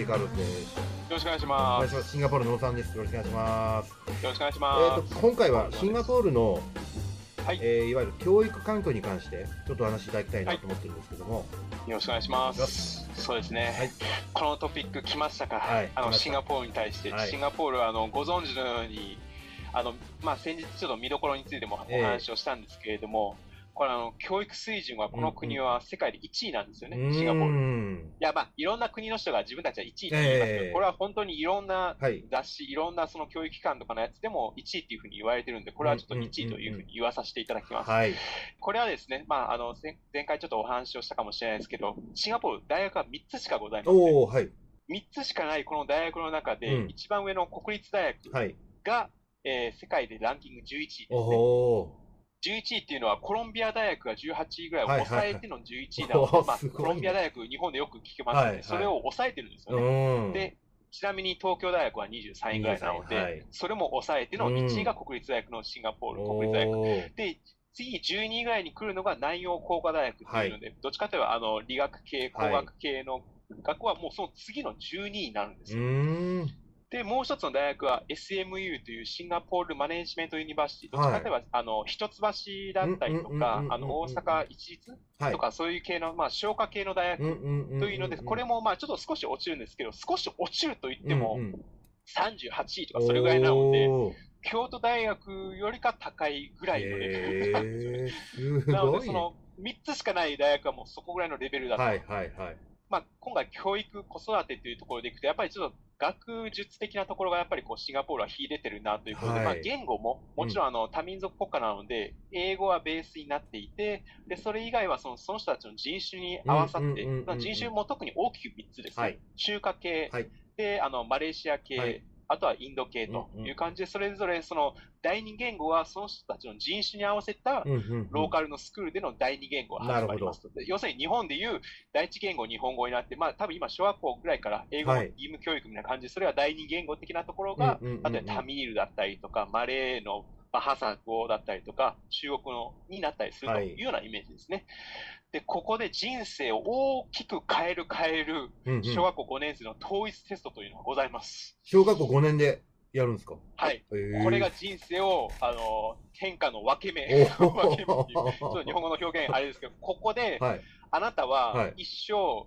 ケカルロスです。よろしくお願いしおます。シンガポールの野さんです。よろしくお願いします。よろしくお願いしえまっ、と今回はシンガポールの、はいえーいわゆる教育環境に関してちょっとお話しいただきたいなと思ってるんですけども、す。よろしくお願いします。そうですね。はいこのトピック来ましたか？はいあのシンガポールに対して、はいシンガポールはあのご存知のように、あのまあ先日ちょっと見どころについてもええお話をしたんですけれども、これあの教育水準はこの国は世界で1位なんですよね。シンガポール。いんやまあいろんな国の人が自分たちは1位って言いますけど、ええこれは本当にいろんなはい雑誌、いろんなその教育機関とかのやつでも1位っていうふうに言われてるんで、これはちょっと1位というふうに言わさせていただきます。はいこれはですね、まあ、あの前前回ちょっとお話をしたかもしれないですけど、シンガポール、大学は3つしかございません。おおはい3つしかないこの大学の中で、うん一番上の国立大学はいが、えー世界でランキング11位ですおね。お11位っていうのは、コロンビア大学が18位ぐらいを抑えての11位なので、まあ、コロンビア大学、日本でよく聞けますので、はいはい。それを抑えてるんですようね。ん。で、ちなみに東京大学は23位ぐらいなので、23はい。それも抑えての1位が国立大学のシンガポール国立大学。で、次12位ぐらいに来るのが南洋工科大学っていうので、どっちかというとあの理学系、工学系の学校はもうその次の12位になるんですうよ。で、もう一つの大学は SMU というシンガポールマネージメントユニバーシティ、どっちかといえば、あの一橋だったりとかう、んあの大阪一律はい。とかそういう系の、まあ、消化系の大学というので、これもまあちょっと少し落ちるんですけど、少し落ちると言ってもうんうん。38位とかそれぐらいなので、京都大学よりか高いぐらいのレベルなんですよね。なので、その3つしかない大学はもうそこぐらいのレベルだと。はいはいはい。まあ、今回、教育、子育てというところでいくと、やっぱりちょっと学術的なところがやっぱりこうシンガポールは秀でてるなということで、はい。まあ、言語ももちろんあの多民族国家なので、英語はベースになっていて、でそれ以外はそのその人たちの人種に合わさって、人種も特に大きく3つですね、はい。中華系、はい。であのマレーシア系、はいあとはインド系という感じで、それぞれその第二言語はその人たちの人種に合わせたローカルのスクールでの第二言語が始まりますと。で要するに日本でいう第一言語、日本語になって、まあ多分今小学校ぐらいから英語のはい。義務教育みたいな感じで、それは第二言語的なところが、あとはタミールだったりとか、マレーのバハサ語だったりとか、中国のになったりするとはいいうようなイメージですね。で、ここで人生を大きく変える変えるうんうん小学校5年生の統一テストというのがございます。小学校5年でやるんですか？はい。へーこれが人生を、あの、変化の分け目。お 分け目っていうちょっとー日本語の表現あれですけど、ここで、はいあなたははい一生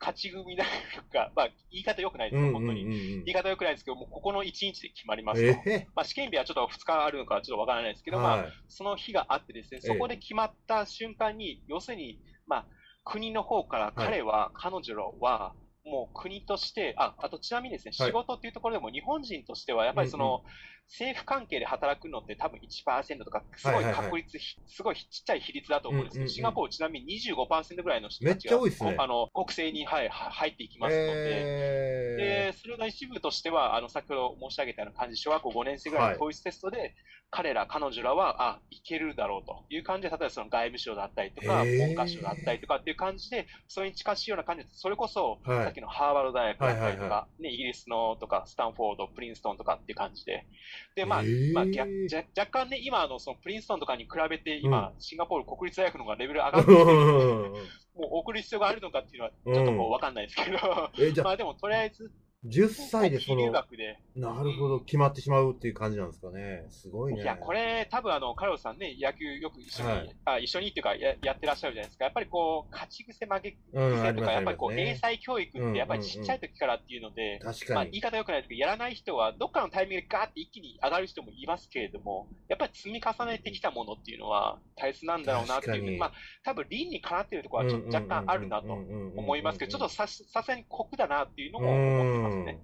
勝ち組になるか、まあ、言い方良くないですよ、本当に。に言い方良くないですけど、もうここの1日で決まりますと。えまあ、試験日はちょっと2日あるのかちょっとわからないですけど、まあ、はいその日があってですね、そこで決まった瞬間に、要するに、まあ、国の方から彼は、彼女らは、もう国として、あ、あとちなみにですね、はい。仕事っていうところでも日本人としては、やっぱりその、政府関係で働くのって多分1%とか、すごいはいはい。はい確率、すごいちっちゃい比率だと思うんですけど、うんうんうん。シンガポールちなみに25%ぐらいの人たちが、ね。こあの、国政に、はい、は入っていきますので、えで、それの一部としては、あの、先ほど申し上げたような感じ、小学校5年生ぐらいの統一テストで、彼ら、彼女らは、あ、いけるだろうという感じで、例えばその外務省だったりとか、文科省だったりとかっていう感じで、それに近しいような感じで、それこそ、はい。さっきのハーバード大学だったりとか、はいはね、イギリスのとか、スタンフォード、プリンストンとかっていう感じで、で、まあ、まあ、逆若若干ね、今、あの、そのプリンストンとかに比べて、今、うシンガポール国立大学の方がレベル上がってきてる。ので、えもう送る必要があるのかっていうのは、ちょっとこう、わかんないですけど、まあでも、とりあえず、10歳でそ留の学で、なるほど。決まってしまうっていう感じなんですかね。すごいね。いや、これ、多分あの、カルロスさんね、野球よく一緒に、はい。あ一緒にっていうかや、やってらっしゃるじゃないですか。やっぱりこう、勝ち癖負け癖とか、やっぱりこう、英才教育って、やっぱりちっちゃい時からっていうので、まあ、確かに。言い方良くないですけど、やらない人は、どっかのタイミングでガーって一気に上がる人もいますけれども、やっぱり積み重ねてきたものっていうのは大切なんだろうなっていう、まあ、多分倫にかなっているところはちょっと若干あるなと思いますけど、ちょっとささすがに酷だなっていうのも思ってますね。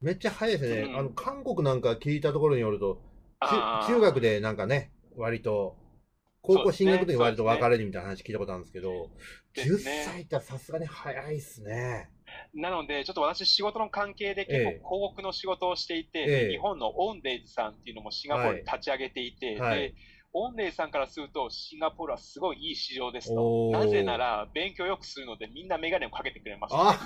めっちゃ早いですね、うん。あの韓国なんか聞いたところによると中中学でなんかね割と高校進学の時に割と別れるみたいな話聞いたことあるんですけど、10ですね。歳ってさすがに早いっすね。なので、ちょっと私、仕事の関係で結構ええ。広告の仕事をしていて、ええ。で日本のオンデイズさんっていうのもシンガポールに立ち上げていて、はい。でオンデイズさんからすると、シンガポールはすごいいい市場ですと。なぜなら、勉強よくするので、みんなメガネをかけてくれます。あ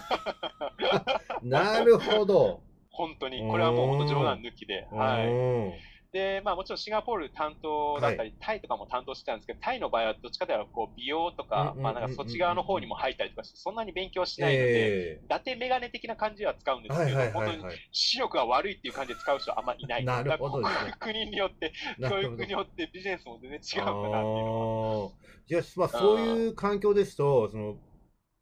なるほど。本当に。これはもう本当冗談抜きで。はい。うんで、まあもちろんシンガポール担当だったり、タイとかも担当してたんですけど、タイの場合はどっちかというとこう美容とか、まあなんかそっち側の方にも入ったりとかして、そんなに勉強しないので、え伊達メガネ的な感じは使うんですけど、ーはいはいは本当にいはい。視力が悪いっていう感じで使う人はあんまいない。なるほどね国によって、教育によってビジネスも全然違うかなっていうのじゃあ、まあ、そういう環境ですと、その、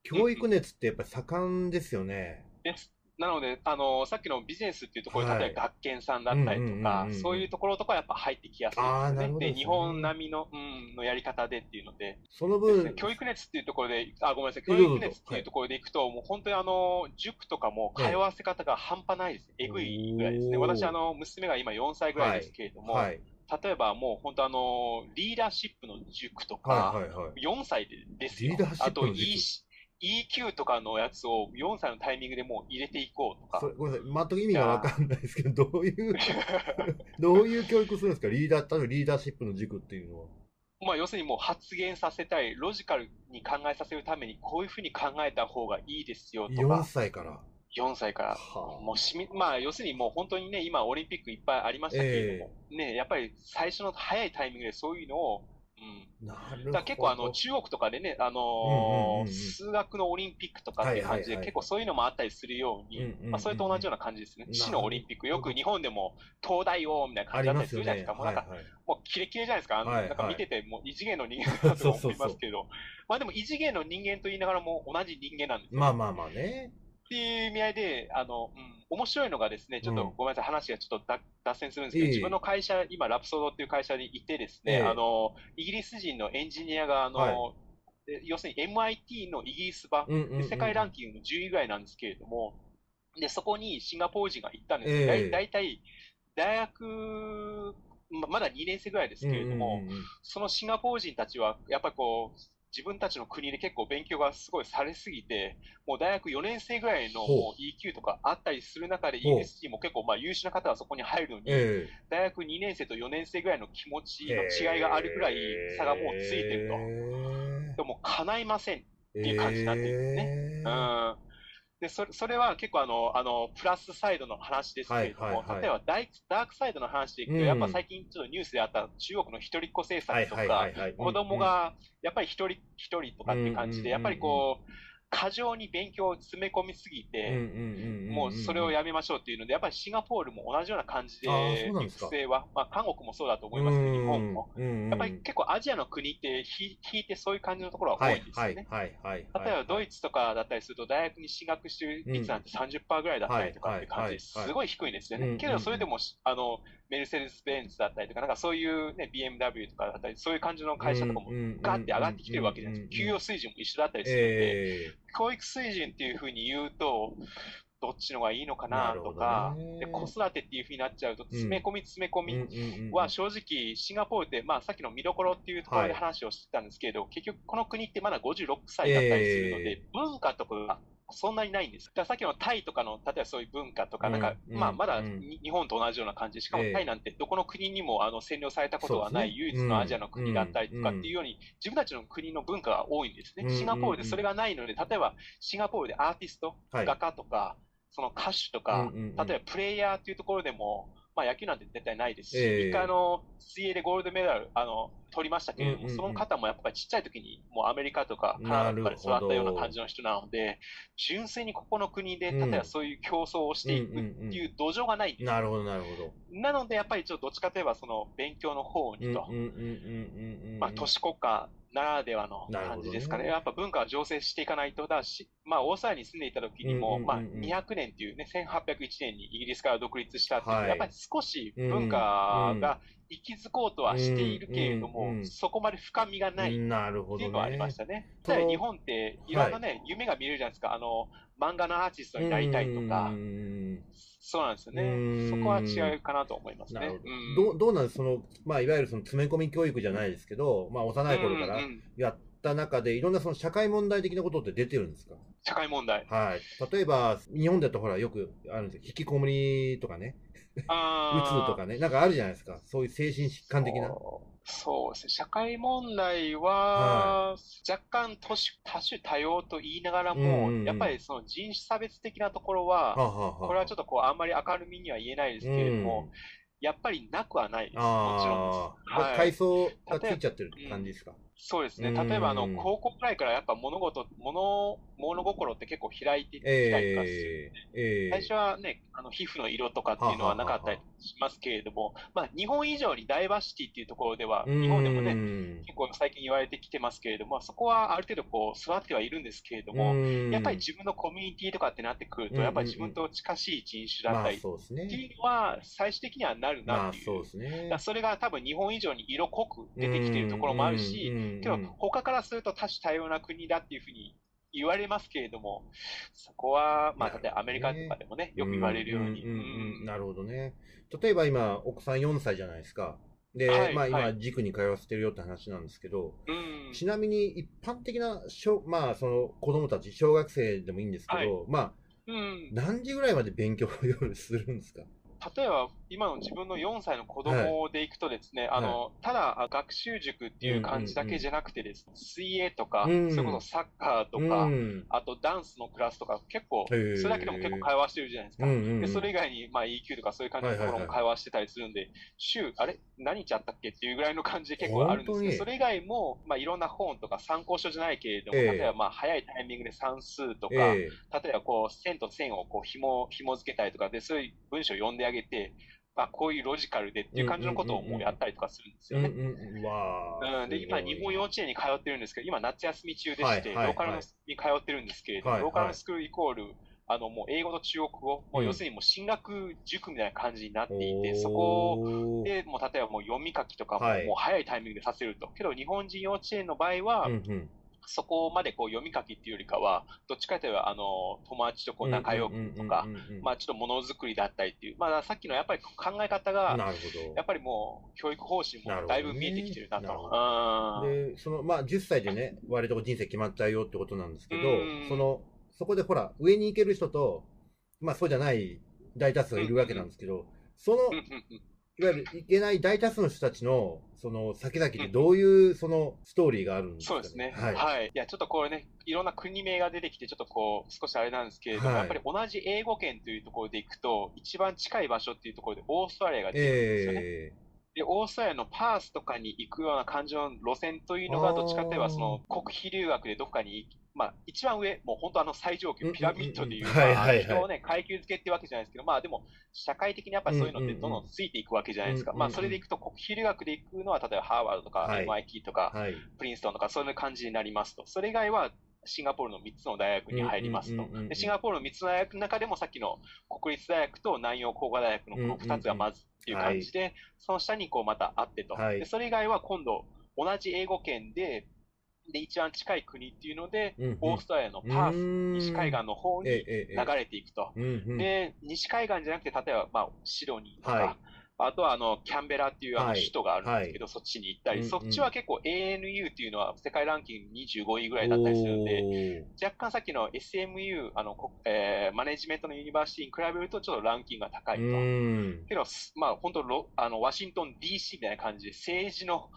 教育熱ってやっぱり盛んですよね。です。なので、あのさっきのビジネスっていうところ、はい例えば学研さんだったりとかそういうところとかやっぱ入ってきやすいですね。で、ね日本並みの、うん、のやり方でっていうので、その分ね、教育熱っていうところで、あ、ごめんなさい、教育熱っていうところでいくと、もう本当にあの、塾とかも通わせ方が半端ないです。えぐいぐらいですね。私、あの、娘が今4歳ぐらいですけれども、はい。例えばもう本当あの、リーダーシップの塾とか、はいはいはい。4歳でですよ。あと E EQ とかのやつを4歳のタイミングでもう入れていこうとかごめんなさい。全く意味がわかんないですけど、どういう、どういう教育するんですか？リーダー、例えばリーダーシップの塾っていうのは。まあ要するにもう発言させたい、ロジカルに考えさせるためにこういうふうに考えた方がいいですよと4か、歳から。4歳から。はもうしみ、まあ要するにもう本当にね、今オリンピックいっぱいありましたけれども、ね、やっぱり最初の早いタイミングでそういうのを、うん。あ。なるほど。結構あの中国とかでね、あのー数学のオリンピックとかっていう感じで結構そういうのもあったりするように、まあそれと同じような感じですね。市のオリンピック、よく日本でも東大王みたいな感じだったりするじゃないですか。もうなんか。もうキレキレじゃないですか。あのなんか見ててもう異次元の人間だと思いますけど、まあでも異次元の人間と言いながらも同じ人間なんですよ。まあまあまあね。っていう意味合いで、あの、うん、面白いのがですね、ちょっとうん。ごめんなさい、話がちょっとだ脱線するんですけど、自分の会社、今、ラプソードっていう会社にいてですね、ええ。あの、イギリス人のエンジニアが、あの、はで要するに MIT のイギリス版、うんうんうんで世界ランキングの10位ぐらいなんですけれども、で、そこにシンガポール人が行ったんですよ。ええ。だい大学、ままだ2年生ぐらいですけれども、うんうんうんそのシンガポール人たちは、やっぱりこう、自分たちの国で結構勉強がすごいされすぎて、もう大学4年生ぐらいの EQ とかあったりする中で、イほうギリス人も結構まあ優秀な方がそこに入るのに、え大学2年生と4年生ぐらいの気持ちの違いがあるぐらい差がもうついてると。でも叶いません。ていう感じになってるんですねうん。で、それ、それは結構あの、あの、プラスサイドの話ですけれども、例えばダイダークサイドの話でいくと、うん。やっぱ最近ちょっとニュースであった中国の一人っ子政はい策とか。子供がやっぱり一人一人とかっていう感じで、やっぱりこう、過剰に勉強を詰め込みすぎて、もうそれをややめましょうっていうので、やっぱりシンガポールも同じような感じで育成は、まあ韓国もそうだと思いますけど、日本も。ややっぱり結構アジアの国ってひ引いてそういう感じのところは多いんですよね。例えばドイツとかだったりすると、大学に進学してる率なんて30%ぐらいだったりとかって感じです。ごい低いんですようんね。けどそれでも、あの、メルセデス・ベンツだったりとか、なんかそういうね、BMW とかだったり、そういう感じの会社とかもガーって上がってきてるわけじゃないですか。給与水準も一緒だったりするので、え教育水準っていうふうに言うと、どっちのがいいのかなとか、で子育てっていうふうになっちゃうと、詰め込み詰め込み、ーは正直、シンガポールって、まあ、さっきの見どころっていうところで話をしてたんですけど、結局この国ってまだ56歳だったりするので、え。文化とかがそんなにないんです。だからさっきのタイとかの、例えばそういう文化とか、うんなんか、うん。まあ、まだ日本と同じような感じで、しかもええ。タイなんてどこの国にもあの占領されたことがない唯一のアジアの国だったりとかうんっていうように、自分たちの国の文化が多いんですね。うんシンガポールでそれがないので、例えばシンガポールでアーティスト、はい。画家とか、その歌手とか、例えばプレイヤーっていうところでも、まあ野球なんて絶対ないですし、ええ。一回あの、水泳でゴールドメダル、あの、取りましたけれども、うんうんうん。その方もやっぱりちっちゃい時にもうアメリカとかカナダとかで育ったような感じの人なので、純粋にここの国で、うん。例えばそういう競争をしていくっていう土壌がない。んです。なるほどなるほど。なのでやっぱりちょっとどっちかといえばその勉強の方にと、まあ都市国家ならではの感じですかね。なるやっぱ文化は醸成していかないとだし、まあオーストラリアに住んでいた時にも、まあ200年っていうね、1801年にイギリスから独立したっていう、はい。やっぱり少し文化が息づこうとはしているけれども、うんうんうんそこまで深みがない。なるほどっていうのはありましたね。その例えば日本っていろんなね、夢が見れるじゃないですか。あの、漫画のアーティストになりたいとか、そうなんですようんね。そこは違うかなと思いますね。なるほうんど。どうどうなんですその、まあ、いわゆるその詰め込み教育じゃないですけど、まあ、幼い頃からやった中で、いろんなその社会問題的なことって出てるんですか？社会問題。はい。例えば、日本だとほら、よくあるんですよ。引きこもりとかね、うあー つとかね、なんかあるじゃないですか。そういう精神疾患的な。そうですね。社会問題は、若干多種多種多様と言いながらも、うんうんうんやっぱりその人種差別的なところは、はあはあはあこれはちょっとこう、あんまり明るみには言えないですけれども、やっぱりなくはないです。もちろんです。はい、階層がついちゃってる感じですか？そうですね。例えば、あの、高校くらいからやっぱ物事、物、物心って結構開いていったりとかする、えー、最初はね、あの、皮膚の色とかっていうのはなかったりしますけれども、まあ、日本以上にダイバーシティっていうところでは、日本でもね、結構最近言われてきてますけれども、そこはある程度こう、座ってはいるんですけれども、やっぱり自分のコミュニティとかってなってくると、やっぱり自分と近しい人種だったり、っていうのは、最終的にはなるなっていう。そうですね。それが多分日本以上に色濃く出てきてるところもあるし、けど、他からすると多種多様な国だっていうふうに言われますけれども、そこは、まあ、例えばアメリカとかでもね、よく言われるように。なるほどね。例えば今、奥さん4歳じゃないですか。で、はい、まあ今、塾に通わせてるよって話なんですけど、ちなみに一般的な小、まあその子供たち、小学生でもいいんですけど、はい、まあ、うん、何時ぐらいまで勉強を夜 するんですか？例えば、今の自分の4歳の子供でいくとですね、はい、あの、ただ学習塾っていう感じだけじゃなくてですね、水泳とか、うん、それこそサッカーとか、うん、あとダンスのクラスとか、結構、それだけでも結構会話してるじゃないですか。でそれ以外に、まあ EQ とかそういう感じのところも会話してたりするんで、週、あれ？何日あったっけっていうぐらいの感じで結構あるんですけど、それ以外も、まあいろんな本とか参考書じゃないけれども、例えばまあ早いタイミングで算数とか、例えばこう線と線をこう紐、紐付けたりとかで、そういう文章を読んであげて、まあ、こういうロジカルでっていう感じのことをもうやったりとかするんですよね。うん、で、今、日本幼稚園に通ってるんですけど、今、夏休み中でして、ローカルに通ってるんですけれども、ローカルスクールイコール、あの、もう英語と中国語、もう要するにもう進学塾みたいな感じになっていて、そこでもう例えばもう読み書きとかももう早いタイミングでさせると。けど日本人幼稚園の場合は、そこまでこう読み書きっていうよりかは、どっちかというと、あの、友達とこう仲良くとか、まあちょっとものづくりだったりっていう、まあさっきのやっぱり考え方が、やっぱりもう教育方針もだいぶ見えてきてるなと。ね、で、その、まあ10歳でね、割と人生決まっちゃうよってことなんですけど、その、そこでほら、上に行ける人と、まあそうじゃない大多数がいるわけなんですけど、その、いわゆるいけない大多数の人たちの、その先々でどういうそのストーリーがあるんですか、ね、そうですね。はい。はい。いや、ちょっとこれね、いろんな国名が出てきて、ちょっとこう、少しあれなんですけれども、はい、やっぱり同じ英語圏というところでいくと、一番近い場所っていうところでオーストラリアが出てくるんですよね。えーで、オーストラリアのパースとかに行くような感じの路線というのが、どっちかといえば、その国費留学でどっかにまあ、一番上、もう本当あの最上級、ピラミッドでいう、人をね、階級付けってわけじゃないですけど、まあでも、社会的にやっぱりそういうのってどんどんついていくわけじゃないですか。まあ、それでいくと、国費留学で行くのは、例えばハーバードとか、MIT とか、プリンストンとか、そういう感じになりますと。それ以外は、シンガポールの3つの大学に入りますと。でシンガポールの3つの大学の中でもさっきの国立大学と南洋工科大学のこの2つがまずっていう感じで、その下にこうまたあってと。でそれ以外は今度同じ英語圏でで、一番近い国っていうので、うんうん、オーストラリアのパース、西海岸の方に流れていくと。で、西海岸じゃなくて、例えば、まあ、シドニーとか、はい、あとは、あの、キャンベラっていうあの首都があるんですけど、はい、そっちに行ったり、そっちは結構 ANU っていうのは世界ランキング25位ぐらいだったりするんで、若干さっきの SMU、あの、えー、マネジメントのユニバーシティに比べるとちょっとランキングが高いと。けど、まあ、本当あの、ワシントン DC みたいな感じで政治の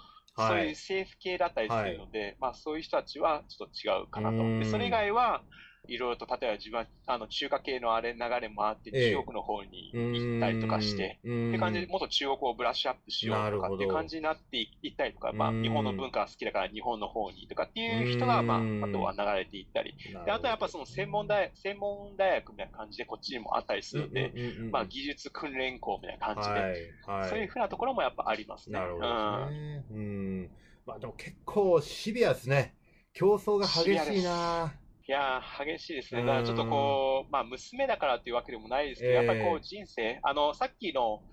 そういう政府系だったりするので、はい、まあそういう人たちはちょっと違うかなと。でそれ以外は、いろいろと、例えば自分は、あの、中華系のあれ流れもあって、中国の方に行ったりとかして、えって感じで、もっと中国をブラッシュアップしようとかっていう感じになっていったりとか、まあ、日本の文化が好きだから日本の方にとかっていう人が、まあ、あとは流れていったり、であとはやっぱその専門大、専門大学みたいな感じでこっちにもあったりするんで、まあ、技術訓練校みたいな感じで、はいはい、そういうふうなところもやっぱありますね。なるほど、ね、うん。まあでも結構シビアですね。競争が激しいな。いや激しいですね。だからちょっとこう、まあ、娘だからっていうわけでもないですけど、やっぱりこう、人生、あの、さっきの、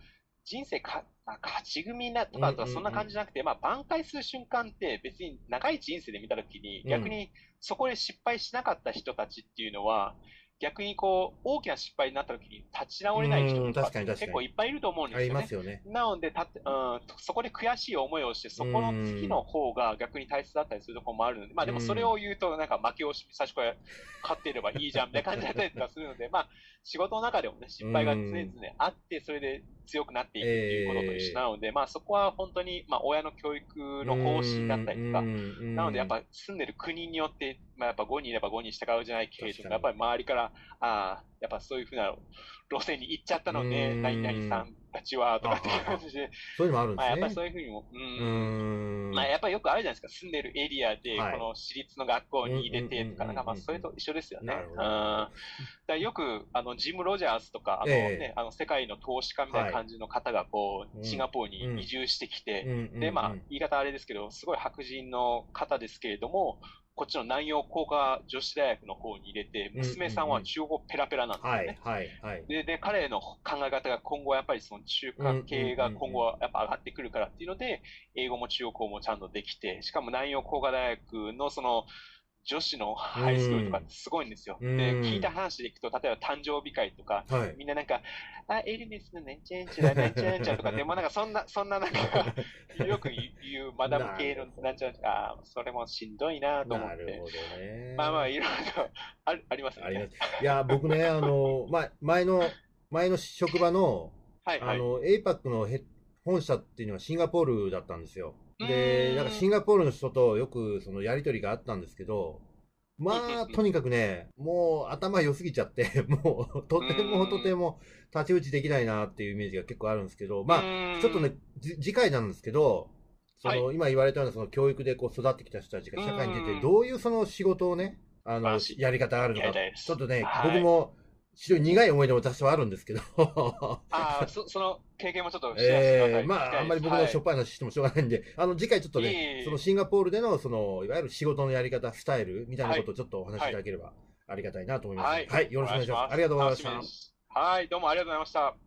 人生か、勝ち組なとかとはそんな感じじゃなくて、まあ、挽回する瞬間って別に長い人生で見たときに、逆にそこで失敗しなかった人たちっていうのは、逆にこう、大きな失敗になった時に立ち直れない人とか結構いっぱいいると思うんですよね。ありますよね。なのでたって、うん、そこで悔しい思いをして、そこの次の方が逆に大切だったりするところもあるので、まあでもそれを言うと、なんか負け惜しみ最初から勝っていればいいじゃんみたいな感じだったりとかするので、まあ仕事の中でもね、失敗が常々あって、それで強くなっていくっていうことと一緒なので、えー、まあそこは本当に、まあ親の教育の方針だったりとか、なのでやっぱ住んでる国によって、まあやっぱ5人いれば5人従うじゃないけれども、やっぱり周りから、ああ、やっぱそういうふうな路線に行っちゃったので、何々さんたちは、とかっていう感じで。そういうのもあるんですね。まあ、やっぱりそういうふうにも、うん。うん。まあ、やっぱりよくあるじゃないですか。住んでるエリアで、この私立の学校に入れてとか、な。んかまあ、それと一緒ですよね。うん。だよく、あの、ジム・ロジャースとか、あのね、え。ー、あの、世界の投資家みたいな感じの方が、こう、シンガポールに移住してきて、で、まあ、言い方あれですけど、すごい白人の方ですけれども、こっちの南洋工科女子大学の方に入れて、娘さんは中国ペラペラなんですよね。はい、はい、で、で、彼の考え方が今後やっぱりその中華系が今後はやっぱ上がってくるからっていうので、英語も中国語もちゃんとできて、しかも南洋工科大学のその、女子のハイスクールとかすごいんですよ。で、聞いた話でいくと、例えば誕生日会とか、はい、みんななんか、あ、エルメスのねんちゃんちゃら、ねんちゃんちゃとか、でもなんかそんな、そんななんか、よく言うマダム系のなんちゃんちゃあ、それもしんどいなと思って。なるほどね。まあまあ、いろいろあありますよね。いや、僕ね、あの、ま、前の、前の職場の、はい、はい、あの、APAC の本社っていうのはシンガポールだったんですよ。で、なんかシンガポールの人とよくそのやりとりがあったんですけど、まあ、とにかくね、もう頭良すぎちゃって、もう、とてもとても太刀打ちできないなっていうイメージが結構あるんですけど、まあ、ちょっとね、次回なんですけど、その、はい、今言われたようなその教育でこう育ってきた人たちが社会に出て、どういうその仕事をね、あの、やり方があるのか、ちょっとね、僕も、非常に苦い思い出も私はあるんですけどああ、そ その経験もちょっとシェアしてください。えー、まあ、あんまり僕のしょっぱい話してもしょうがないんで、あの、次回ちょっとね、そのシンガポールでの、その、いわゆる仕事のやり方、スタイルみたいなことをちょっとお話しいただければありがたいなと思います。はい、はい、よろしくお願いします。ありがとうございました。はい、どうもありがとうございました。